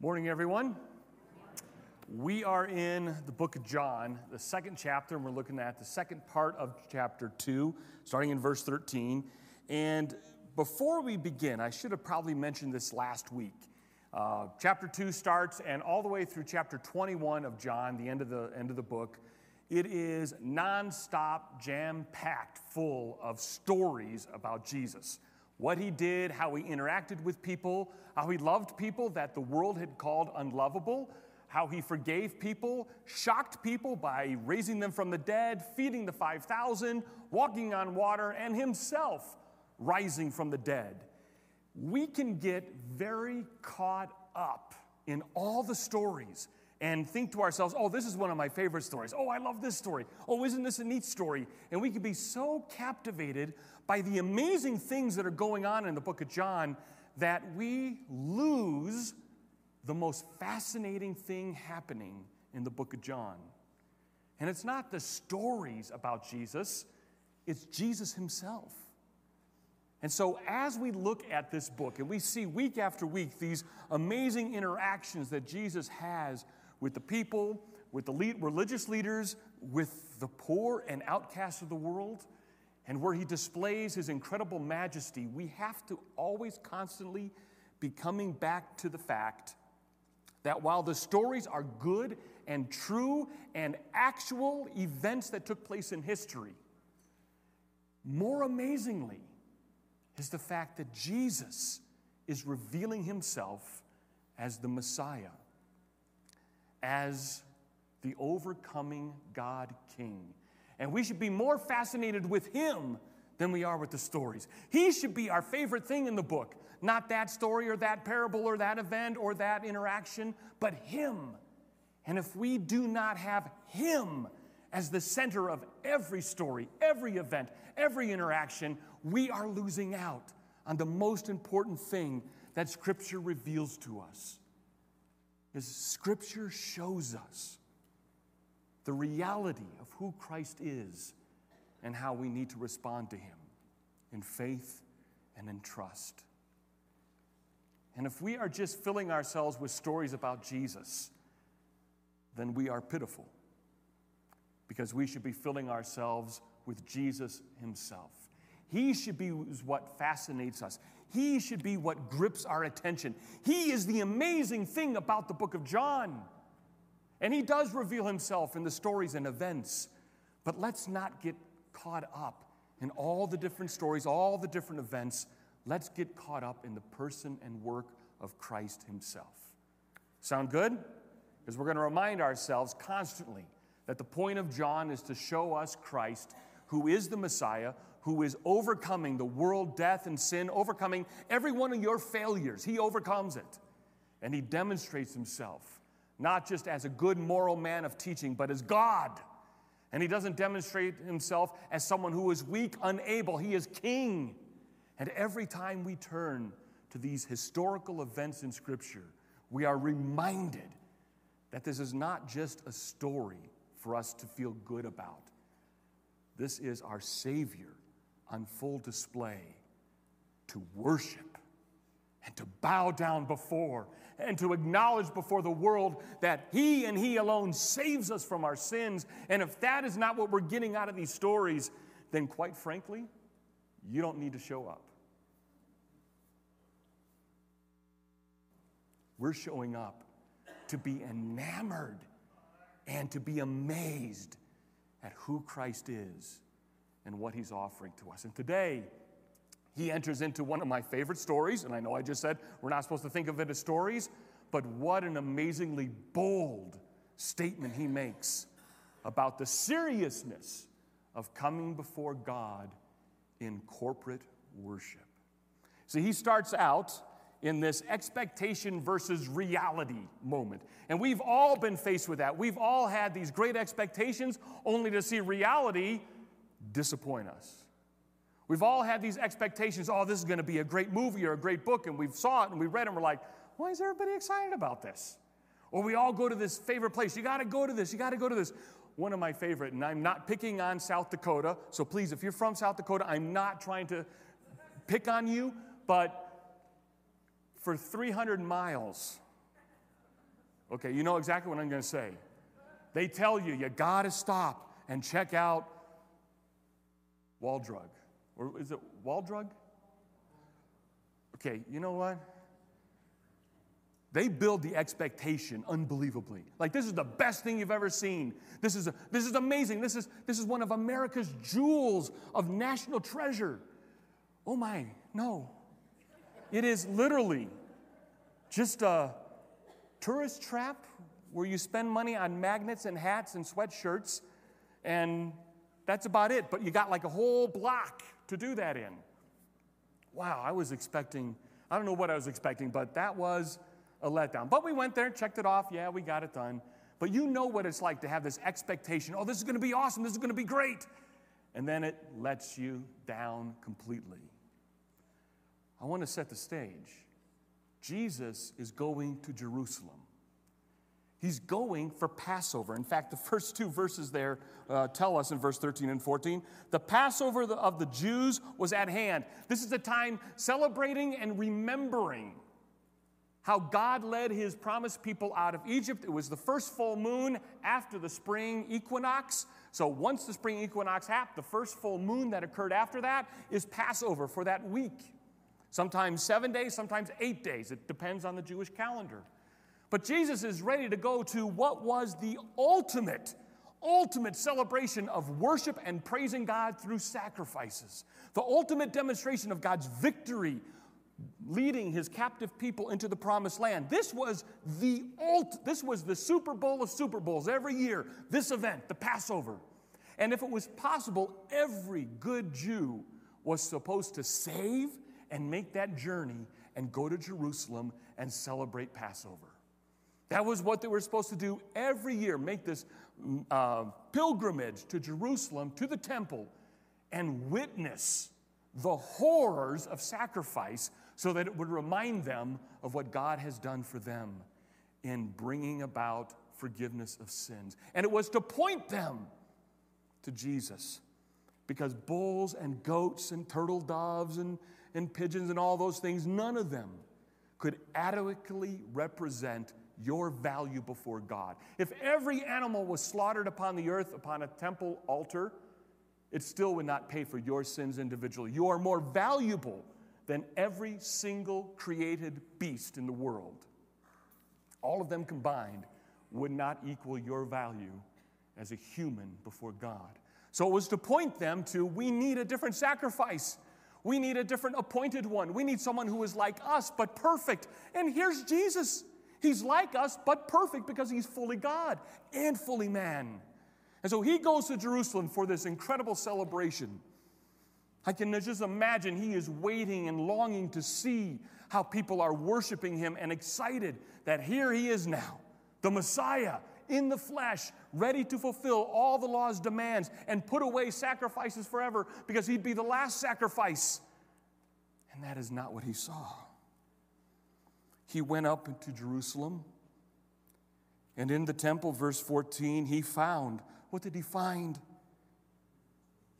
Morning, everyone. We are in the book of John, the second chapter, and we're looking at the second part of chapter 2, starting in verse 13. And before we begin, I should have probably mentioned this last week. Uh, chapter 2 starts, and all the way through chapter 21 of John, the end of the, end of the book, it is nonstop, jam packed, full of stories about Jesus what he did, how he interacted with people, how he loved people that the world had called unlovable, how he forgave people, shocked people by raising them from the dead, feeding the 5,000, walking on water, and himself rising from the dead. We can get very caught up in all the stories and think to ourselves, oh, this is one of my favorite stories. Oh, I love this story. Oh, isn't this a neat story? And we can be so captivated by the amazing things that are going on in the book of John that we lose the most fascinating thing happening in the book of John. And it's not the stories about Jesus, it's Jesus himself. And so, as we look at this book and we see week after week these amazing interactions that Jesus has with the people, with the lead, religious leaders, with the poor and outcasts of the world, and where he displays his incredible majesty, we have to always constantly be coming back to the fact that while the stories are good and true and actual events that took place in history, more amazingly is the fact that Jesus is revealing himself as the Messiah as the overcoming God King. And we should be more fascinated with Him than we are with the stories. He should be our favorite thing in the book, not that story or that parable or that event or that interaction, but Him. And if we do not have Him as the center of every story, every event, every interaction, we are losing out on the most important thing that Scripture reveals to us is Scripture shows us the reality of who Christ is and how we need to respond to Him in faith and in trust. And if we are just filling ourselves with stories about Jesus, then we are pitiful because we should be filling ourselves with Jesus Himself. He should be what fascinates us. He should be what grips our attention. He is the amazing thing about the book of John. And he does reveal himself in the stories and events. But let's not get caught up in all the different stories, all the different events. Let's get caught up in the person and work of Christ himself. Sound good? Because we're going to remind ourselves constantly that the point of John is to show us Christ, who is the Messiah, who is overcoming the world, death, and sin, overcoming every one of your failures. He overcomes it. And he demonstrates himself, not just as a good moral man of teaching, but as God. And he doesn't demonstrate himself as someone who is weak, unable. He is king. And every time we turn to these historical events in Scripture, we are reminded that this is not just a story for us to feel good about. This is our Savior on full display to worship and to bow down before and to acknowledge before the world that He and He alone saves us from our sins. And if that is not what we're getting out of these stories, then quite frankly, you don't need to show up. We're showing up to be enamored and to be amazed at who Christ is and what he's offering to us. And today, he enters into one of my favorite stories, and I know I just said we're not supposed to think of it as stories, but what an amazingly bold statement he makes about the seriousness of coming before God in corporate worship. See, he starts out in this expectation versus reality moment. And we've all been faced with that. We've all had these great expectations only to see reality disappoint us. We've all had these expectations oh, this is going to be a great movie or a great book, and we've saw it and we read it and we're like, why is everybody excited about this? Or we all go to this favorite place. You got to go to this. You got to go to this. One of my favorite, and I'm not picking on South Dakota, so please, if you're from South Dakota, I'm not trying to pick on you, but for 300 miles, Okay, you know exactly what I'm going to say. They tell you you got to stop and check out wall drug. Or is it wall drug? Okay, you know what? They build the expectation unbelievably. Like this is the best thing you've ever seen. This is, a, this is amazing. This is, this is one of America's jewels of national treasure. Oh my, no. It is literally just a tourist trap where you spend money on magnets and hats and sweatshirts, and that's about it. But you got like a whole block to do that in. Wow, I was expecting, I don't know what I was expecting, but that was a letdown. But we went there, checked it off. Yeah, we got it done. But you know what it's like to have this expectation oh, this is going to be awesome, this is going to be great. And then it lets you down completely. I want to set the stage. Jesus is going to Jerusalem. He's going for Passover. In fact, the first two verses there uh, tell us in verse 13 and 14 the Passover of the Jews was at hand. This is a time celebrating and remembering how God led his promised people out of Egypt. It was the first full moon after the spring equinox. So once the spring equinox happened, the first full moon that occurred after that is Passover for that week. Sometimes seven days, sometimes eight days. It depends on the Jewish calendar. But Jesus is ready to go to what was the ultimate, ultimate celebration of worship and praising God through sacrifices. The ultimate demonstration of God's victory leading his captive people into the promised land. This was the ult- this was the Super Bowl of Super Bowls every year. This event, the Passover. And if it was possible, every good Jew was supposed to save and make that journey and go to Jerusalem and celebrate Passover. That was what they were supposed to do every year make this mm, uh, pilgrimage to Jerusalem, to the temple, and witness the horrors of sacrifice so that it would remind them of what God has done for them in bringing about forgiveness of sins. And it was to point them to Jesus because bulls and goats and turtle doves and, and pigeons and all those things, none of them could adequately represent your value before God. If every animal was slaughtered upon the earth upon a temple altar, it still would not pay for your sins individually. You are more valuable than every single created beast in the world. All of them combined would not equal your value as a human before God. So it was to point them to we need a different sacrifice. We need a different appointed one. We need someone who is like us, but perfect. And here's Jesus. He's like us, but perfect because he's fully God and fully man. And so he goes to Jerusalem for this incredible celebration. I can just imagine he is waiting and longing to see how people are worshiping him and excited that here he is now, the Messiah in the flesh, ready to fulfill all the law's demands and put away sacrifices forever because he'd be the last sacrifice. And that is not what he saw. He went up into Jerusalem, and in the temple, verse 14, he found what did he find?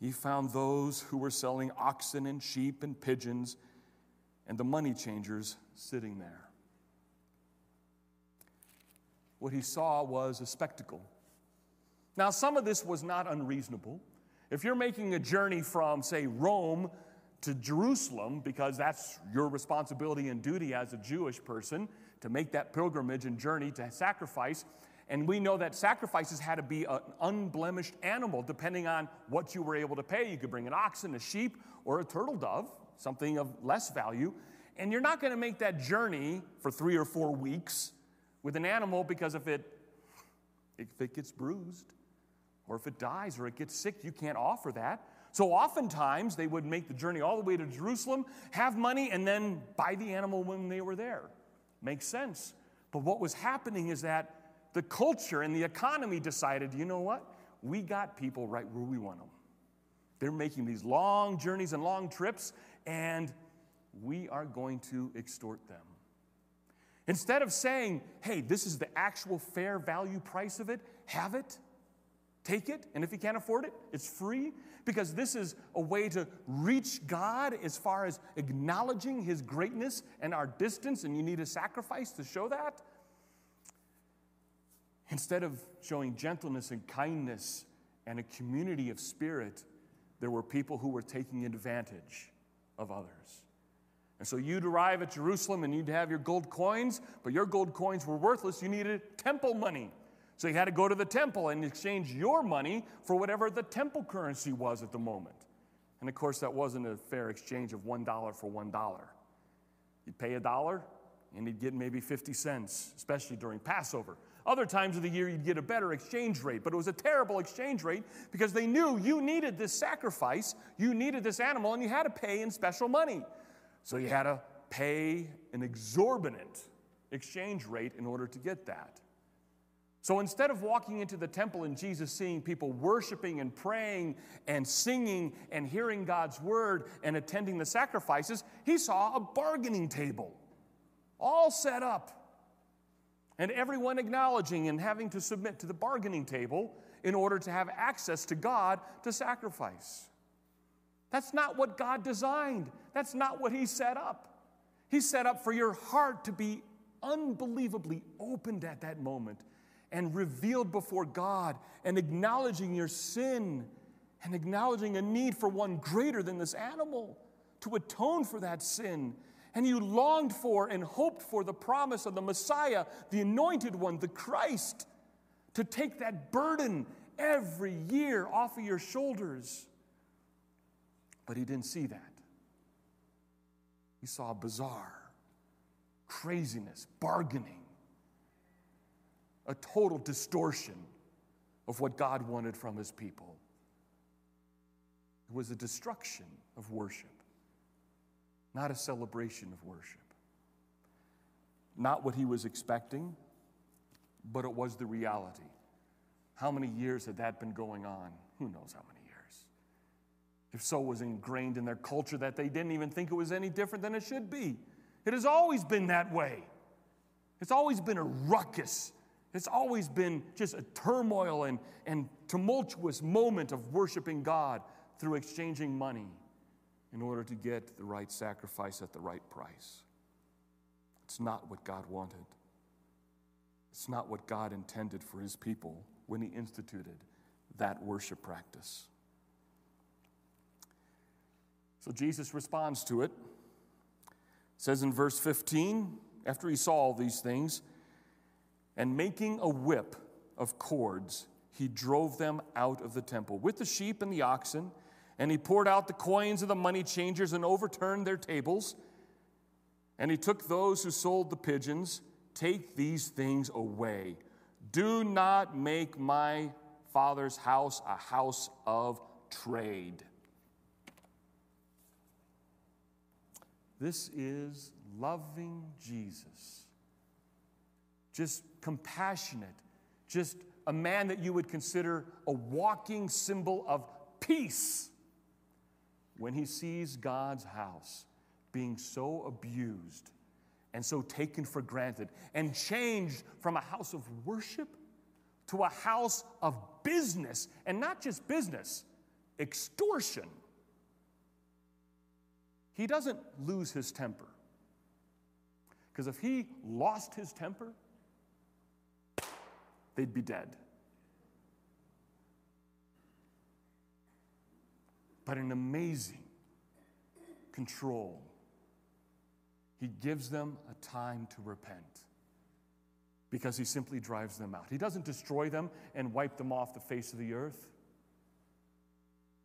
he found those who were selling oxen and sheep and pigeons and the money changers sitting there. What he saw was a spectacle. Now, some of this was not unreasonable. If you're making a journey from, say, Rome to Jerusalem, because that's your responsibility and duty as a Jewish person to make that pilgrimage and journey to sacrifice, and we know that sacrifices had to be an unblemished animal, depending on what you were able to pay. You could bring an oxen, a sheep, or a turtle dove, something of less value. And you're not going to make that journey for three or four weeks with an animal because if it, if it gets bruised, or if it dies, or it gets sick, you can't offer that. So oftentimes they would make the journey all the way to Jerusalem, have money, and then buy the animal when they were there. Makes sense. But what was happening is that the culture and the economy decided, you know what? We got people right where we want them. They're making these long journeys and long trips, and we are going to extort them. Instead of saying, hey, this is the actual fair value price of it, have it, take it, and if you can't afford it, it's free, because this is a way to reach God as far as acknowledging His greatness and our distance, and you need a sacrifice to show that. Instead of showing gentleness and kindness and a community of spirit, there were people who were taking advantage of others. And so you'd arrive at Jerusalem and you'd have your gold coins, but your gold coins were worthless. You needed temple money. So you had to go to the temple and exchange your money for whatever the temple currency was at the moment. And of course, that wasn't a fair exchange of $1 for $1. You'd pay a dollar and you'd get maybe 50 cents, especially during Passover. Other times of the year, you'd get a better exchange rate, but it was a terrible exchange rate because they knew you needed this sacrifice, you needed this animal, and you had to pay in special money. So you had to pay an exorbitant exchange rate in order to get that. So instead of walking into the temple and Jesus seeing people worshiping and praying and singing and hearing God's word and attending the sacrifices, he saw a bargaining table all set up and everyone acknowledging and having to submit to the bargaining table in order to have access to God to sacrifice. That's not what God designed. That's not what He set up. He set up for your heart to be unbelievably opened at that moment and revealed before God and acknowledging your sin and acknowledging a need for one greater than this animal to atone for that sin and you longed for and hoped for the promise of the Messiah, the anointed one, the Christ, to take that burden every year off of your shoulders. But he didn't see that. He saw bizarre craziness, bargaining, a total distortion of what God wanted from his people. It was a destruction of worship not a celebration of worship. Not what he was expecting, but it was the reality. How many years had that been going on? Who knows how many years? If so, was ingrained in their culture that they didn't even think it was any different than it should be. It has always been that way. It's always been a ruckus. It's always been just a turmoil and, and tumultuous moment of worshiping God through exchanging money in order to get the right sacrifice at the right price. It's not what God wanted. It's not what God intended for his people when he instituted that worship practice. So Jesus responds to it. it says in verse 15, after he saw all these things, and making a whip of cords, he drove them out of the temple with the sheep and the oxen and he poured out the coins of the money changers and overturned their tables. And he took those who sold the pigeons. Take these things away. Do not make my father's house a house of trade. This is loving Jesus. Just compassionate. Just a man that you would consider a walking symbol of peace when he sees God's house being so abused and so taken for granted and changed from a house of worship to a house of business, and not just business, extortion. He doesn't lose his temper. Because if he lost his temper, they'd be dead. but an amazing control. He gives them a time to repent because he simply drives them out. He doesn't destroy them and wipe them off the face of the earth.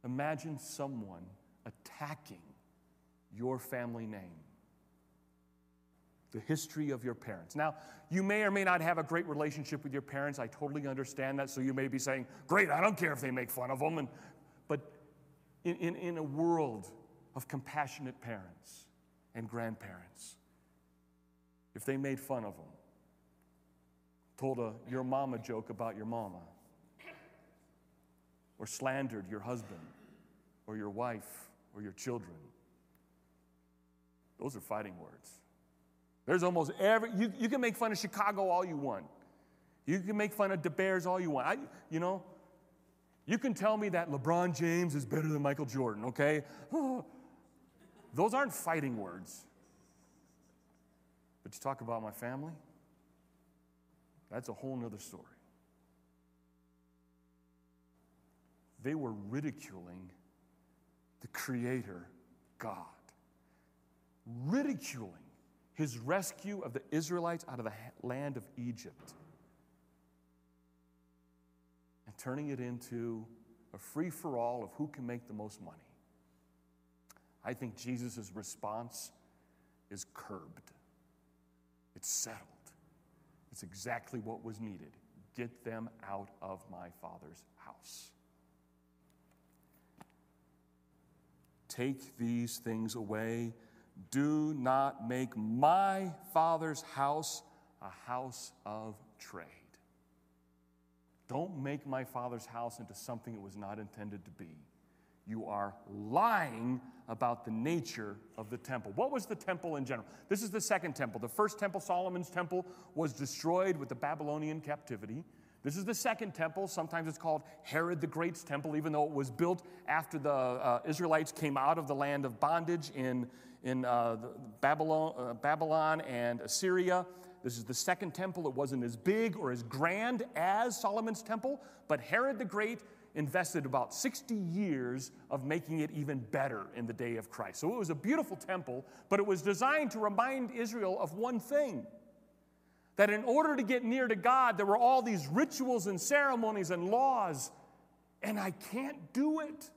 Imagine someone attacking your family name, the history of your parents. Now, you may or may not have a great relationship with your parents. I totally understand that. So you may be saying, Great, I don't care if they make fun of them. And in, in, in a world of compassionate parents and grandparents, if they made fun of them, told a your mama joke about your mama, or slandered your husband, or your wife, or your children, those are fighting words. There's almost every, you, you can make fun of Chicago all you want. You can make fun of the Bears all you want. I, you know, you can tell me that LeBron James is better than Michael Jordan, okay? Those aren't fighting words. But you talk about my family, that's a whole nother story. They were ridiculing the Creator God, ridiculing his rescue of the Israelites out of the land of Egypt, and turning it into a free for all of who can make the most money. I think Jesus' response is curbed, it's settled. It's exactly what was needed. Get them out of my Father's house. Take these things away. Do not make my Father's house a house of trade. Don't make my Father's house into something it was not intended to be. You are lying about the nature of the temple. What was the temple in general? This is the second temple. The first temple, Solomon's temple, was destroyed with the Babylonian captivity. This is the second temple. Sometimes it's called Herod the Great's temple, even though it was built after the uh, Israelites came out of the land of bondage in, in uh, Babylon, uh, Babylon and Assyria. This is the second temple. It wasn't as big or as grand as Solomon's temple, but Herod the Great invested about 60 years of making it even better in the day of Christ. So it was a beautiful temple, but it was designed to remind Israel of one thing that in order to get near to God, there were all these rituals and ceremonies and laws, and I can't do it.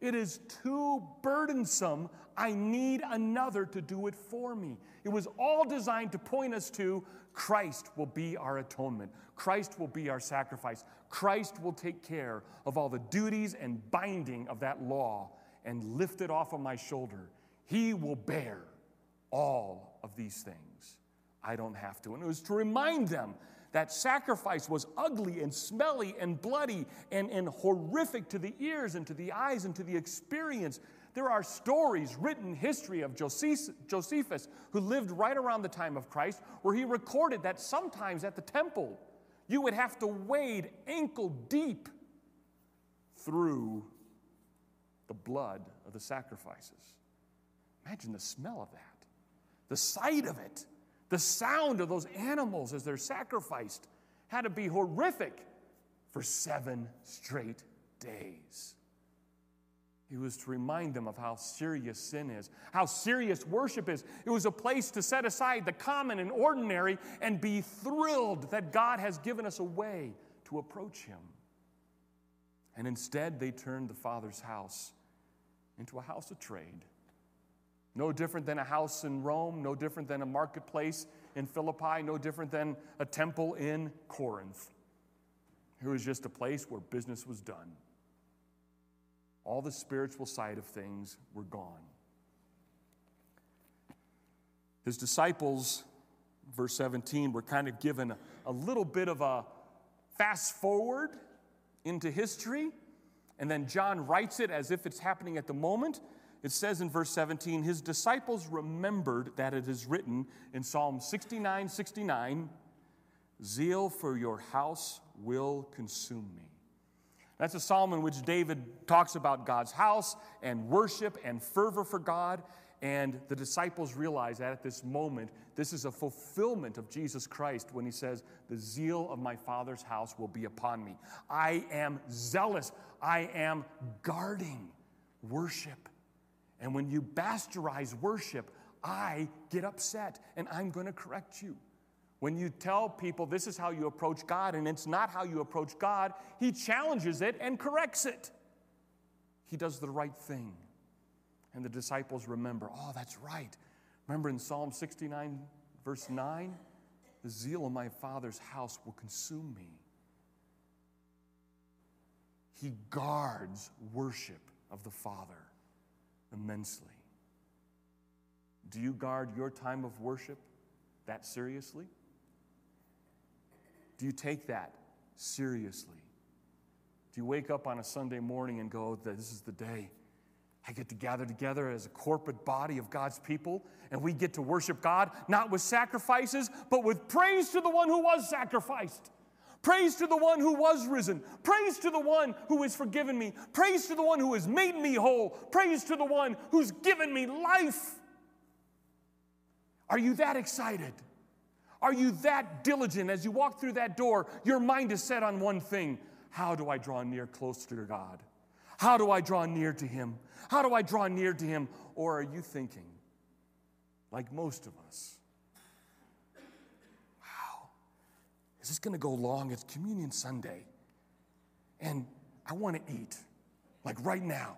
It is too burdensome. I need another to do it for me. It was all designed to point us to Christ will be our atonement. Christ will be our sacrifice. Christ will take care of all the duties and binding of that law and lift it off of my shoulder. He will bear all of these things. I don't have to. And it was to remind them that sacrifice was ugly and smelly and bloody and, and horrific to the ears and to the eyes and to the experience. There are stories written history of Josephus, who lived right around the time of Christ, where he recorded that sometimes at the temple, you would have to wade ankle deep through the blood of the sacrifices. Imagine the smell of that, the sight of it, the sound of those animals as they're sacrificed had to be horrific for seven straight days. It was to remind them of how serious sin is, how serious worship is. It was a place to set aside the common and ordinary and be thrilled that God has given us a way to approach Him. And instead, they turned the Father's house into a house of trade. No different than a house in Rome, no different than a marketplace in Philippi, no different than a temple in Corinth. It was just a place where business was done all the spiritual side of things were gone. His disciples, verse 17, were kind of given a, little bit of a fast forward into history, and then John writes it as if it's happening at the moment. It says in verse 17, his disciples remembered that it is written in Psalm 69 69, Zeal for your house will consume me. That's a psalm in which David talks about God's house and worship and fervor for God. And the disciples realize that at this moment, this is a fulfillment of Jesus Christ when he says, The zeal of my Father's house will be upon me. I am zealous, I am guarding worship. And when you bastardize worship, I get upset and I'm going to correct you. When you tell people this is how you approach God and it's not how you approach God, He challenges it and corrects it. He does the right thing. And the disciples remember, oh, that's right. Remember in Psalm 69, verse 9? The zeal of my Father's house will consume me. He guards worship of the Father immensely. Do you guard your time of worship that seriously? Do you take that seriously? Do you wake up on a Sunday morning and go, oh, This is the day I get to gather together as a corporate body of God's people, and we get to worship God, not with sacrifices, but with praise to the one who was sacrificed. Praise to the one who was risen. Praise to the one who has forgiven me. Praise to the one who has made me whole. Praise to the one who's given me life. Are you that excited? Are you that diligent as you walk through that door? Your mind is set on one thing how do I draw near close to God? How do I draw near to Him? How do I draw near to Him? Or are you thinking, like most of us, wow, is this going to go long? It's Communion Sunday. And I want to eat, like right now.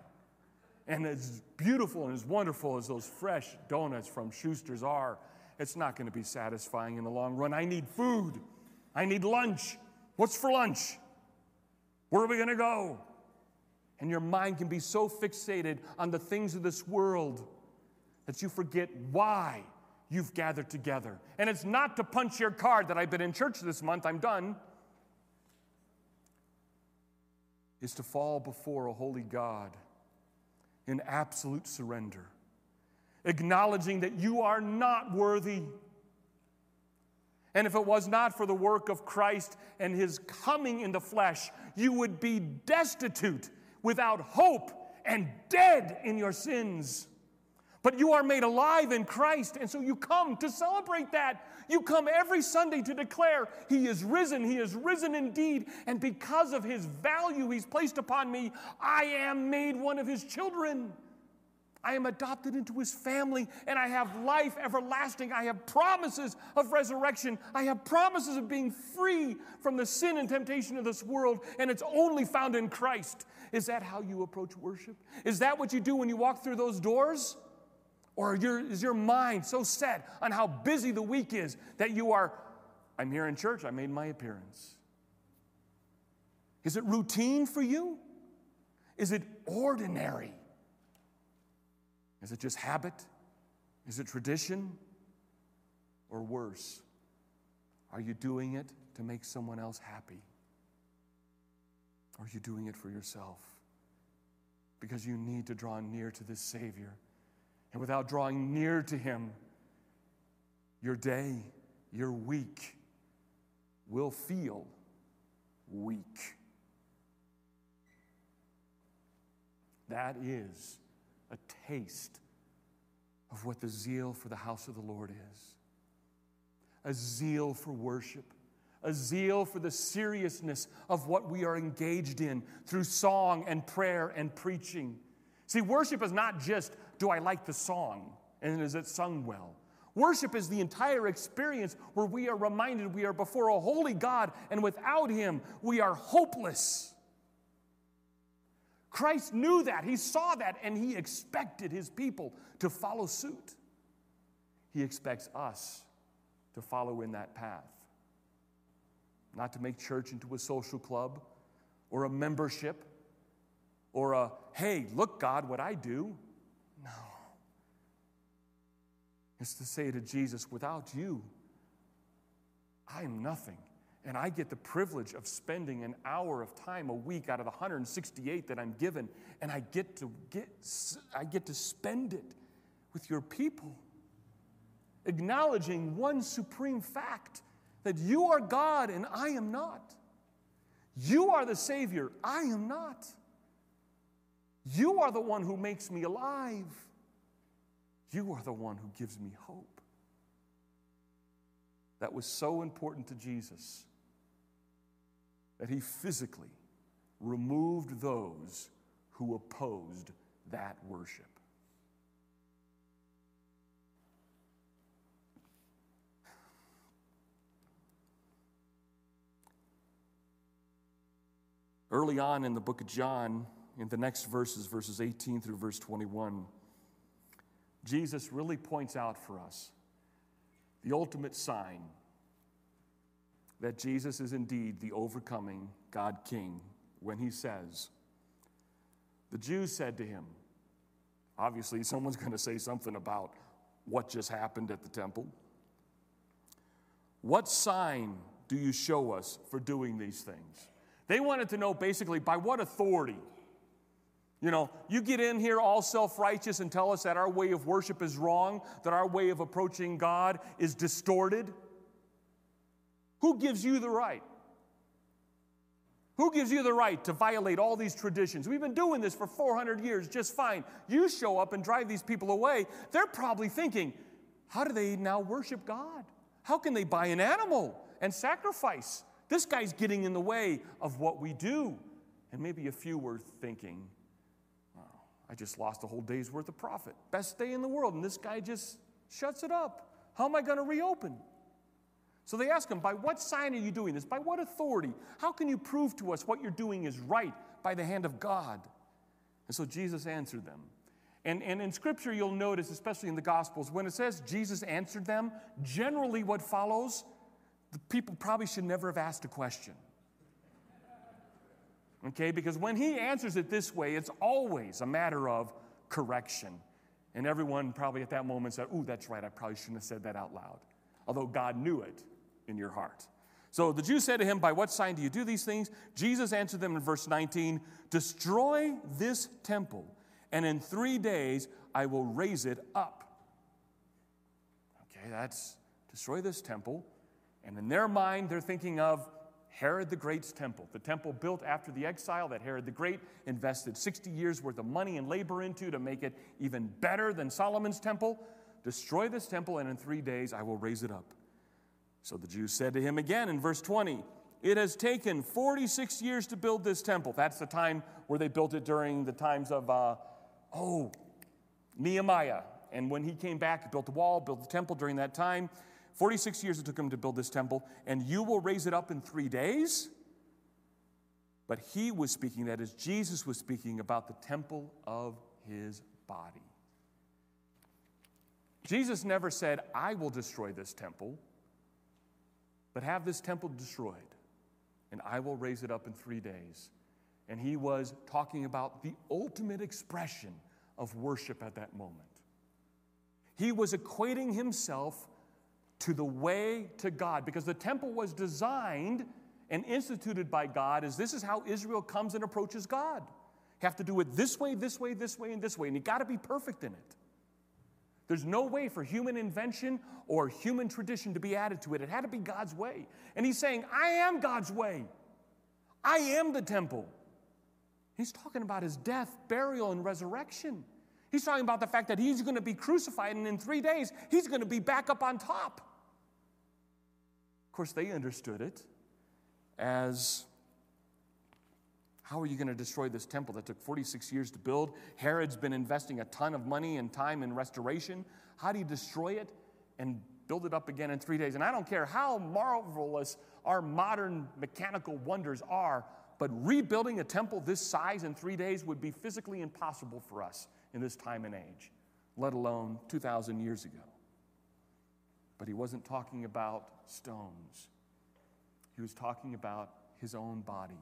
And as beautiful and as wonderful as those fresh donuts from Schuster's are, it's not going to be satisfying in the long run. I need food. I need lunch. What's for lunch? Where are we going to go? And your mind can be so fixated on the things of this world that you forget why you've gathered together. And it's not to punch your card that I've been in church this month, I'm done. Is to fall before a holy God in absolute surrender, acknowledging that you are not worthy. And if it was not for the work of Christ and his coming in the flesh, you would be destitute, without hope, and dead in your sins. But you are made alive in Christ, and so you come to celebrate that. You come every Sunday to declare, He is risen, He is risen indeed, and because of His value He's placed upon me, I am made one of His children. I am adopted into his family, and I have life everlasting. I have promises of resurrection. I have promises of being free from the sin and temptation of this world, and it's only found in Christ. Is that how you approach worship? Is that what you do when you walk through those doors? Or is your mind so set on how busy the week is that you are, I'm here in church, I made my appearance? Is it routine for you? Is it ordinary? Is it just habit? Is it tradition? Or worse, are you doing it to make someone else happy? Or are you doing it for yourself? Because you need to draw near to this Savior and without drawing near to Him, your day, your week will feel weak. That is a taste of what the zeal for the house of the Lord is a zeal for worship, a zeal for the seriousness of what we are engaged in through song and prayer and preaching. See, worship is not just do I like the song? And is it sung well? Worship is the entire experience where we are reminded we are before a holy God, and without Him, we are hopeless. Christ knew that, He saw that, and He expected His people to follow suit. He expects us to follow in that path. Not to make church into a social club or a membership or a, hey, look, God, what I do. No. It's to say to Jesus, without you, I am nothing. And I get the privilege of spending an hour of time a week out of the 168 that I'm given, and I get to get I get to spend it with your people. Acknowledging one supreme fact that you are God and I am not. You are the Savior, I am not. You are the one who makes me alive. You are the one who gives me hope. That was so important to Jesus that he physically removed those who opposed that worship. Early on in the book of John, in the next verses, verses 18 through verse 21, Jesus really points out for us the ultimate sign that Jesus is indeed the overcoming God King when he says, The Jews said to him, obviously, someone's going to say something about what just happened at the temple. What sign do you show us for doing these things? They wanted to know basically by what authority you know, you get in here all self righteous and tell us that our way of worship is wrong, that our way of approaching God is distorted. Who gives you the right? Who gives you the right to violate all these traditions? We've been doing this for 400 years just fine. You show up and drive these people away. They're probably thinking, how do they now worship God? How can they buy an animal and sacrifice This guy's getting in the way of what we do. And maybe a few were thinking, I just lost a whole day's worth of profit. Best day in the world. And this guy just shuts it up. How am I going to reopen? So they ask him, By what sign are you doing this? By what authority? How can you prove to us what you're doing is right by the hand of God? And so Jesus answered them. And, and in Scripture, you'll notice, especially in the Gospels, when it says Jesus answered them, generally what follows, the people probably should never have asked a question. Okay, because when he answers it this way, it's always a matter of correction. And everyone probably at that moment said, Ooh, that's right, I probably shouldn't have said that out loud. Although God knew it in your heart. So the Jews said to him, By what sign do you do these things? Jesus answered them in verse 19 Destroy this temple, and in three days I will raise it up. Okay, that's destroy this temple. And in their mind, they're thinking of Herod the Great's temple, the temple built after the exile that Herod the Great invested 60 years worth of money and labor into to make it even better than Solomon's temple. Destroy this temple, and in three days I will raise it up. So the Jews said to him again in verse 20, It has taken 46 years to build this temple. That's the time where they built it during the times of, uh, oh, Nehemiah. And when he came back, he built the wall, built the temple during that time. 46 years it took him to build this temple, and you will raise it up in three days. But he was speaking, that is, Jesus was speaking about the temple of his body. Jesus never said, I will destroy this temple but have this temple destroyed, and I will raise it up in three days. And he was talking about the ultimate expression of worship at that moment. He was equating himself to the way to God because the temple was designed and instituted by God as this is how Israel comes and approaches God. You have to do it this way, this way, this way, and this way, and you got to be perfect in it. There's no way for human invention or human tradition to be added to it. It had to be God's way. And he's saying, I am God's way. I am the temple. He's talking about his death, burial, and resurrection. He's talking about the fact that he's going to be crucified and in three days he's going to be back up on top. Course, they understood it as how are you going to destroy this temple that took 46 years to build? Herod's been investing a ton of money and time in restoration. How do you destroy it and build it up again in three days? And I don't care how marvelous our modern mechanical wonders are, but rebuilding a temple this size in three days would be physically impossible for us in this time and age, let alone 2,000 years ago. But he wasn't talking about stones, he was talking about his own body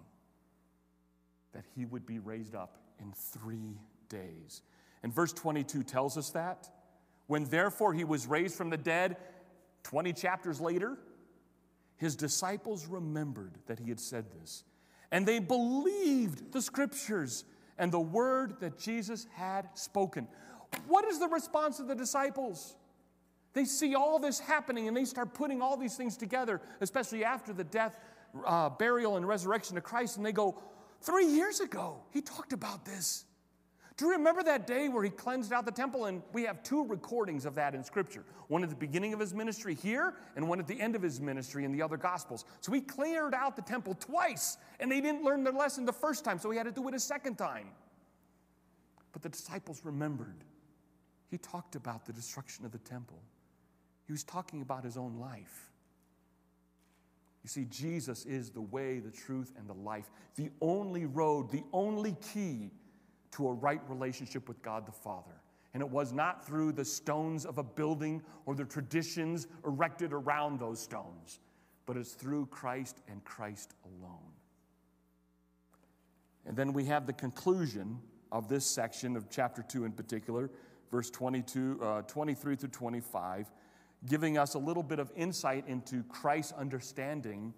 that he would be raised up in three days. And verse 22 tells us that. When therefore he was raised from the dead, 20 chapters later, his disciples remembered that he had said this. And they believed the scriptures and the word that Jesus had spoken. What is the response of the disciples? They see all this happening and they start putting all these things together, especially after the death, uh, burial, and resurrection of Christ, and they go, Three years ago, he talked about this. Do you remember that day where he cleansed out the temple? And we have two recordings of that in Scripture one at the beginning of his ministry here, and one at the end of his ministry in the other Gospels. So he cleared out the temple twice, and they didn't learn their lesson the first time, so he had to do it a second time. But the disciples remembered. He talked about the destruction of the temple, he was talking about his own life. You see, Jesus is the way, the truth, and the life, the only road, the only key to a right relationship with God the Father. And it was not through the stones of a building or the traditions erected around those stones, but it's through Christ and Christ alone. And then we have the conclusion of this section of chapter 2 in particular, verse 22, uh, 23 through 25 giving us a little bit of insight into Christ's understanding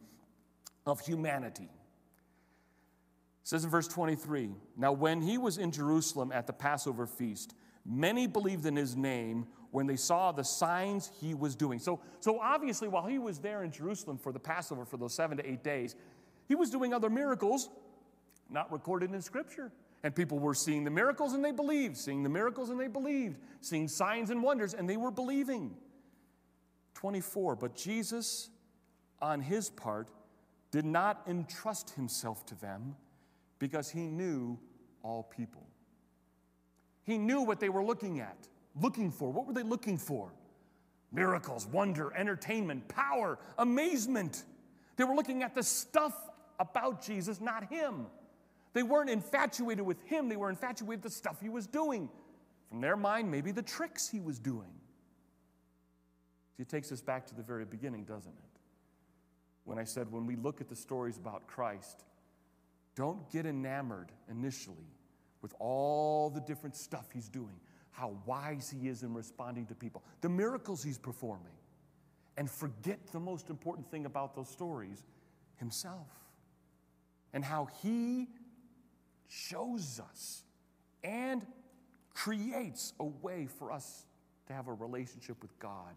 of humanity. It says in verse 23 Now, when he was in Jerusalem at the Passover feast, many believed in his name when they saw the signs he was doing. So, so obviously, while he was there in Jerusalem for the Passover for those seven to eight days, he was doing other miracles not recorded in Scripture. And people were seeing the miracles and they believed, seeing the miracles and they believed, seeing signs and wonders and they were believing. 24. But Jesus, on his part, did not entrust himself to them because he knew all people. He knew what they were looking at, looking for. What were they looking for? Miracles, wonder, entertainment, power, amazement. They were looking at the stuff about Jesus, not him. They weren't infatuated with him, they were infatuated with the stuff he was doing. From their mind, maybe the tricks he was doing. It takes us back to the very beginning, doesn't it? When I said, when we look at the stories about Christ, don't get enamored initially with all the different stuff he's doing, how wise he is in responding to people, the miracles he's performing, and forget the most important thing about those stories himself and how he shows us and creates a way for us to have a relationship with God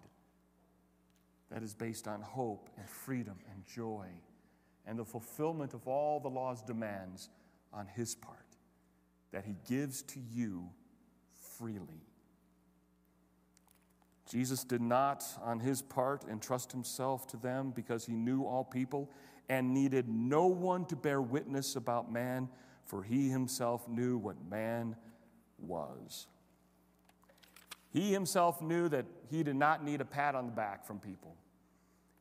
that is based on hope and freedom and joy and the fulfillment of all the law's demands on His part that He gives to you freely. Jesus did not, on His part, entrust Himself to them because He knew all people and needed no one to bear witness about man, for He Himself knew what man was. He himself knew that he did not need a pat on the back from people.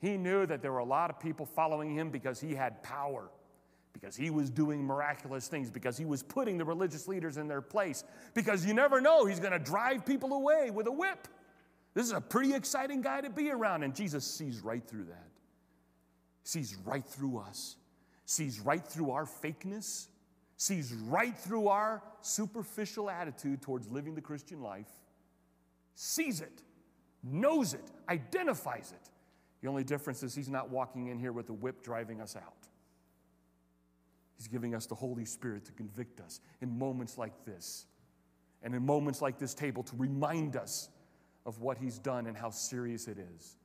He knew that there were a lot of people following him because he had power, because he was doing miraculous things, because he was putting the religious leaders in their place, because you never know, he's going to drive people away with a whip. This is a pretty exciting guy to be around, and Jesus sees right through that. Sees right through us, sees right through our fakeness, sees right through our superficial attitude towards living the Christian life, sees it, knows it, identifies it the only difference is he's not walking in here with a whip driving us out. He's giving us the Holy Spirit to convict us in moments like this and in moments like this table to remind us of what he's done and how serious it is.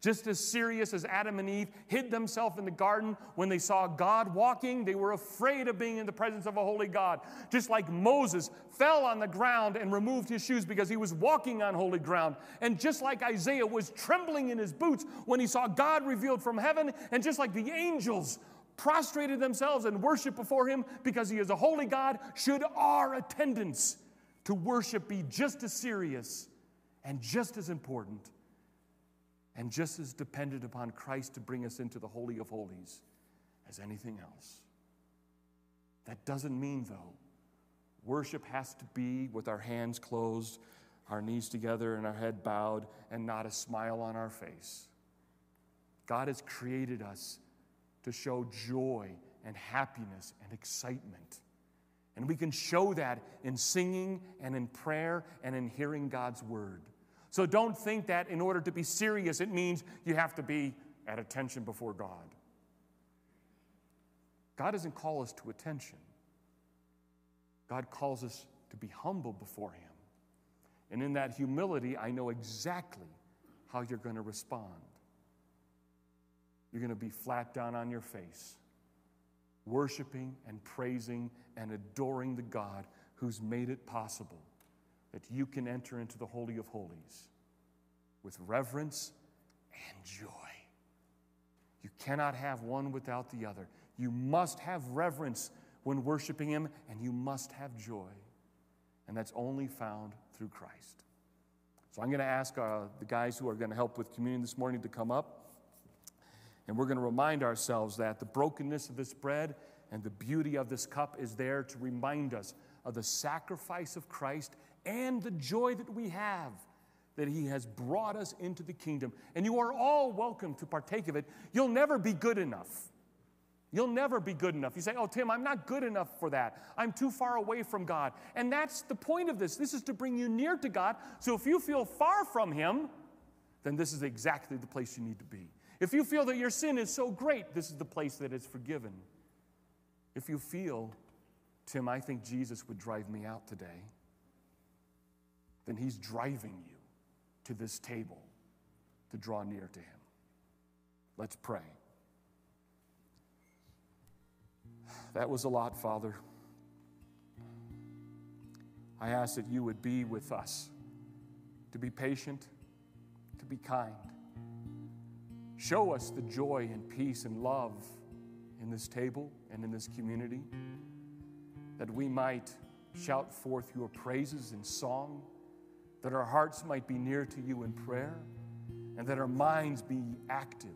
Just as serious as Adam and Eve hid themselves in the garden when they saw God walking, they were afraid of being in the presence of a holy God. Just like Moses fell on the ground and removed his shoes because he was walking on holy ground. And just like Isaiah was trembling in his boots when he saw God revealed from heaven. And just like the angels prostrated themselves and worshiped before him because he is a holy God, should our attendance to worship be just as serious and just as important and just as dependent upon Christ to bring us into the Holy of Holies as anything else. That doesn't mean, though, worship has to be with our hands closed, our knees together, and our head bowed, and not a smile on our face. God has created us to show joy and happiness and excitement. And we can show that in singing and in prayer and in hearing God's word. So don't think that in order to be serious, it means you have to be at attention before God. God doesn't call us to attention, God calls us to be humble before Him. And in that humility, I know exactly how you're going to respond. You're going to be flat down on your face, worshiping and praising and adoring the God who's made it possible that you can enter into the Holy of Holies with reverence and joy. You cannot have one without the other. You must have reverence when worshiping Him, and you must have joy. And that's only found through Christ. So I'm going to ask uh, the guys who are going to help with communion this morning to come up. And we're going to remind ourselves that the brokenness of this bread and the beauty of this cup is there to remind us of the sacrifice of Christ and the joy that we have that He has brought us into the kingdom. And you are all welcome to partake of it. You'll never be good enough. You'll never be good enough. You say, Oh, Tim, I'm not good enough for that. I'm too far away from God. And that's the point of this. This is to bring you near to God. So if you feel far from Him, then this is exactly the place you need to be. If you feel that your sin is so great, this is the place that is forgiven. If you feel, Tim, I think Jesus would drive me out today then He's driving you to this table to draw near to Him. Let's pray. That was a lot, Father. I ask that you would be with us, to be patient, to be kind. Show us the joy and peace and love in this table and in this community, that we might shout forth your praises in song, that our hearts might be near to you in prayer, and that our minds be active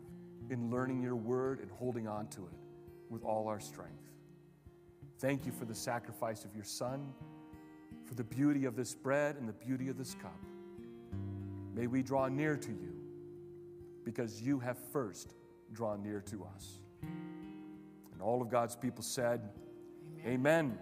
in learning your word and holding on to it with all our strength. Thank you for the sacrifice of your Son, for the beauty of this bread and the beauty of this cup. May we draw near to you because you have first drawn near to us. And all of God's people said, Amen. Amen.